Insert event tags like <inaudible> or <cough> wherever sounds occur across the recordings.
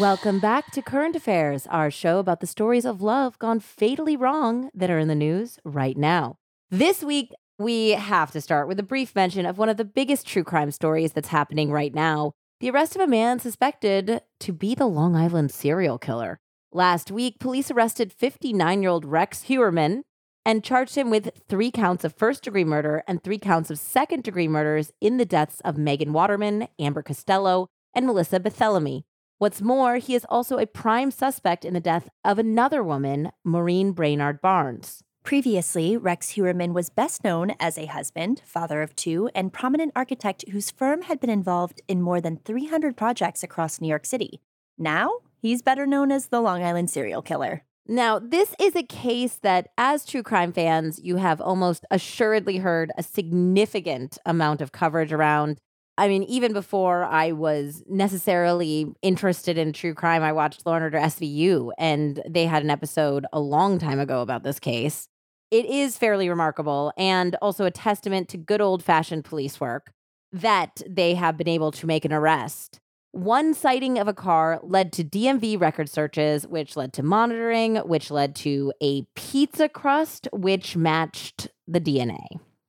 Welcome back to Current Affairs, our show about the stories of love gone fatally wrong that are in the news right now. This week, we have to start with a brief mention of one of the biggest true crime stories that's happening right now the arrest of a man suspected to be the Long Island serial killer. Last week, police arrested 59 year old Rex Heuermann and charged him with three counts of first degree murder and three counts of second degree murders in the deaths of Megan Waterman, Amber Costello, and Melissa Barthelemy. What's more, he is also a prime suspect in the death of another woman, Maureen Brainard Barnes. Previously, Rex Heuermann was best known as a husband, father of two, and prominent architect whose firm had been involved in more than 300 projects across New York City. Now, he's better known as the Long Island serial killer. Now, this is a case that, as true crime fans, you have almost assuredly heard a significant amount of coverage around. I mean, even before I was necessarily interested in true crime, I watched Law and Order SVU, and they had an episode a long time ago about this case. It is fairly remarkable and also a testament to good old fashioned police work that they have been able to make an arrest. One sighting of a car led to DMV record searches, which led to monitoring, which led to a pizza crust, which matched the DNA.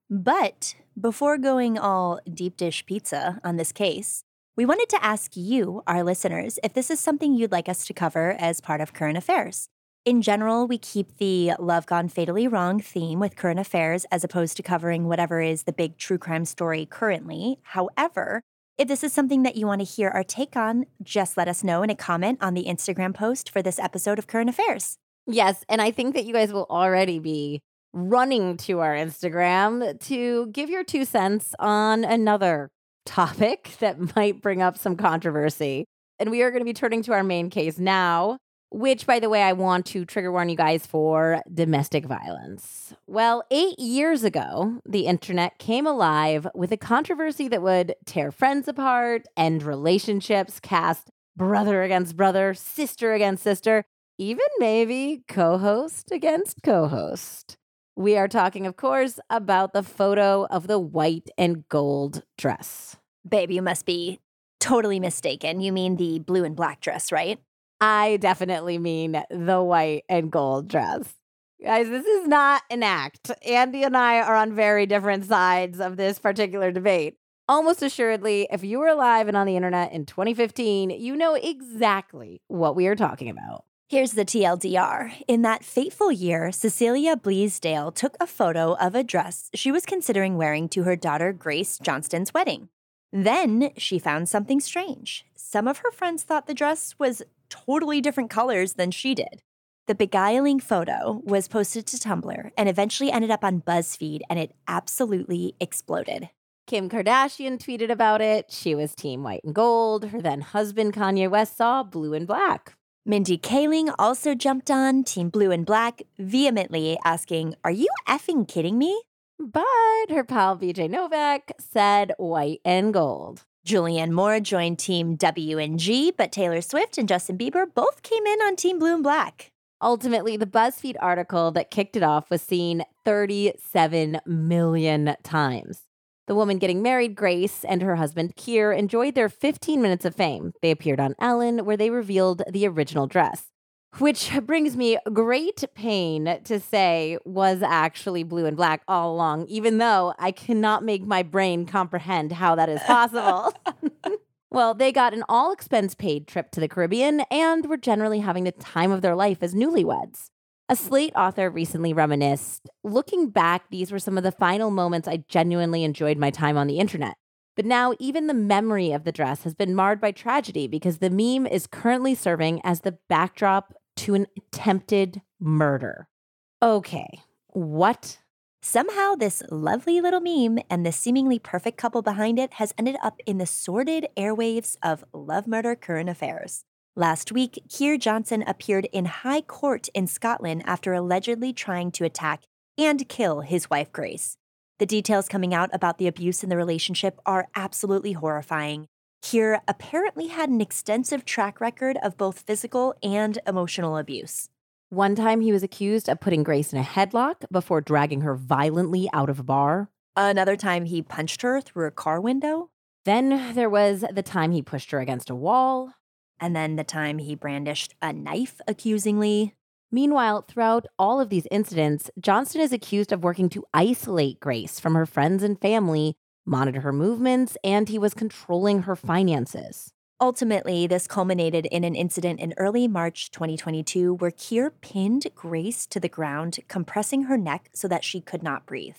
But before going all deep dish pizza on this case, we wanted to ask you, our listeners, if this is something you'd like us to cover as part of current affairs. In general, we keep the love gone fatally wrong theme with current affairs as opposed to covering whatever is the big true crime story currently. However, if this is something that you want to hear our take on, just let us know in a comment on the Instagram post for this episode of Current Affairs. Yes, and I think that you guys will already be running to our Instagram to give your two cents on another topic <laughs> that might bring up some controversy. And we are going to be turning to our main case now, which, by the way, I want to trigger warn you guys for domestic violence. Well, eight years ago, the internet came alive with a controversy that would tear friends apart, end relationships, cast brother against brother, sister against sister, even maybe co host against co host. We are talking, of course, about the photo of the white and gold dress. Babe, you must be totally mistaken. You mean the blue and black dress, right? I definitely mean the white and gold dress. Guys, this is not an act. Andie and I are on very different sides of this particular debate. Almost assuredly, if you were alive and on the internet in 2015, you know exactly what we are talking about. Here's the TLDR. In that fateful year, Cecilia Bleasdale took a photo of a dress she was considering wearing to her daughter Grace Johnston's wedding. Then she found something strange. Some of her friends thought the dress was totally different colors than she did. The beguiling photo was posted to Tumblr and eventually ended up on BuzzFeed, and it absolutely exploded. Kim Kardashian tweeted about it. She was team white and gold. Her then husband, Kanye West, saw blue and black. Mindy Kaling also jumped on Team Blue and Black, vehemently asking, Are you effing kidding me? But her pal BJ Novak said white and gold. Julianne Moore joined Team W and G, but Taylor Swift and Justin Bieber both came in on Team Blue and Black. Ultimately, the BuzzFeed article that kicked it off was seen 37 million times. The woman getting married, Grace, and her husband, Keir, enjoyed their 15 minutes of fame. They appeared on Ellen, where they revealed the original dress, which <laughs> brings me great pain to say was actually blue and black all along, even though I cannot make my brain comprehend how that is possible. <laughs> <laughs> well, they got an all expense paid trip to the Caribbean and were generally having the time of their life as newlyweds. A Slate author recently reminisced looking back, these were some of the final moments I genuinely enjoyed my time on the internet. But now, even the memory of the dress has been marred by tragedy because the meme is currently serving as the backdrop to an attempted murder. Okay, what? Somehow, this lovely little meme and the seemingly perfect couple behind it has ended up in the sordid airwaves of love murder current affairs. Last week, Keir Johnston appeared in high court in Scotland after allegedly trying to attack and kill his wife, Grace. The details coming out about the abuse in the relationship are absolutely horrifying. Keir apparently had an extensive track record of both physical and emotional abuse. One time he was accused of putting Grace in a headlock before dragging her violently out of a bar. Another time he punched her through a car window. Then there was the time he pushed her against a wall. And then the time he brandished a knife accusingly. Meanwhile, throughout all of these incidents, Johnston is accused of working to isolate Grace from her friends and family, monitor her movements, and he was controlling her finances. Ultimately, this culminated in an incident in early March 2022 where Keir pinned Grace to the ground, compressing her neck so that she could not breathe.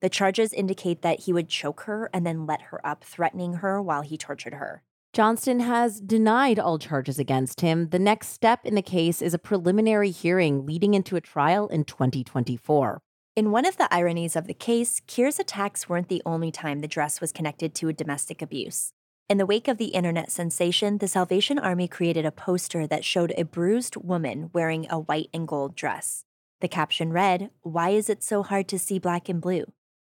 The charges indicate that he would choke her and then let her up, threatening her while he tortured her. Johnston has denied all charges against him. The next step in the case is a preliminary hearing leading into a trial in 2024. In one of the ironies of the case, Keir's attacks weren't the only time the dress was connected to a domestic abuse. In the wake of the internet sensation, the Salvation Army created a poster that showed a bruised woman wearing a white and gold dress. The caption read, Why is it so hard to see black and blue?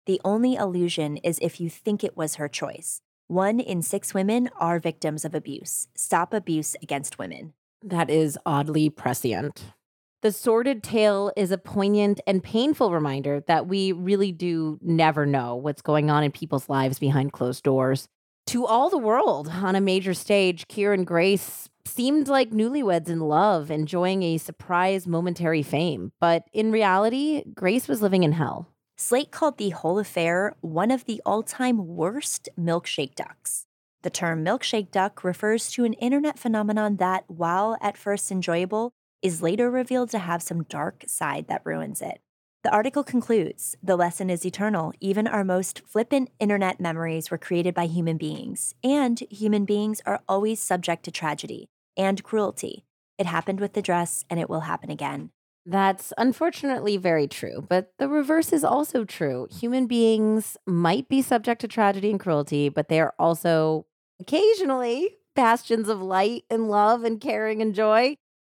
The only illusion is if you think it was her choice. One in six women are victims of abuse. Stop abuse against women. That is oddly prescient. The sordid tale is a poignant and painful reminder that we really do never know what's going on in people's lives behind closed doors. To all the world on a major stage, Keir and Grace seemed like newlyweds in love, enjoying a surprise momentary fame. But in reality, Grace was living in hell. Slate called the whole affair one of the all time worst milkshake ducks. The term milkshake duck refers to an internet phenomenon that, while at first enjoyable, is later revealed to have some dark side that ruins it. The article concludes The lesson is eternal. Even our most flippant internet memories were created by human beings, and human beings are always subject to tragedy and cruelty. It happened with the dress, and it will happen again. That's unfortunately very true, but the reverse is also true. Human beings might be subject to tragedy and cruelty, but they are also occasionally bastions of light and love and caring and joy.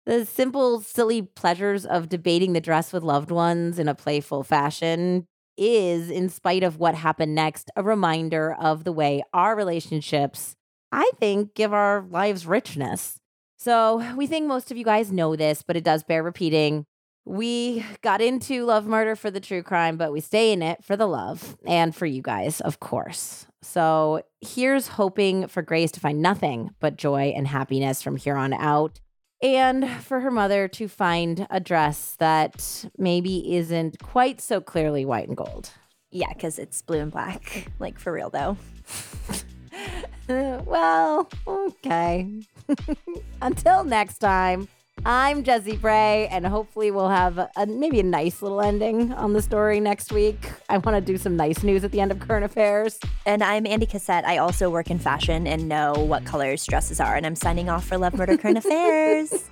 The simple, silly pleasures of debating the dress with loved ones in a playful fashion is, in spite of what happened next, a reminder of the way our relationships, I think, give our lives richness. So we think most of you guys know this, but it does bear repeating. We got into Love Murder for the true crime, but we stay in it for the love and for you guys, of course. So here's hoping for Grace to find nothing but joy and happiness from here on out. And for her mother to find a dress that maybe isn't quite so clearly white and gold. Yeah, because it's blue and black. Like for real, though. <laughs> well, okay. <laughs> Until next time. I'm Jessie Pray, and hopefully we'll have a, a, maybe a nice little ending on the story next week. I want to do some nice news at the end of current affairs. And I'm Andie Cassette. I also work in fashion and know what colors dresses are, and I'm signing off for Love Murder Current <laughs> Affairs.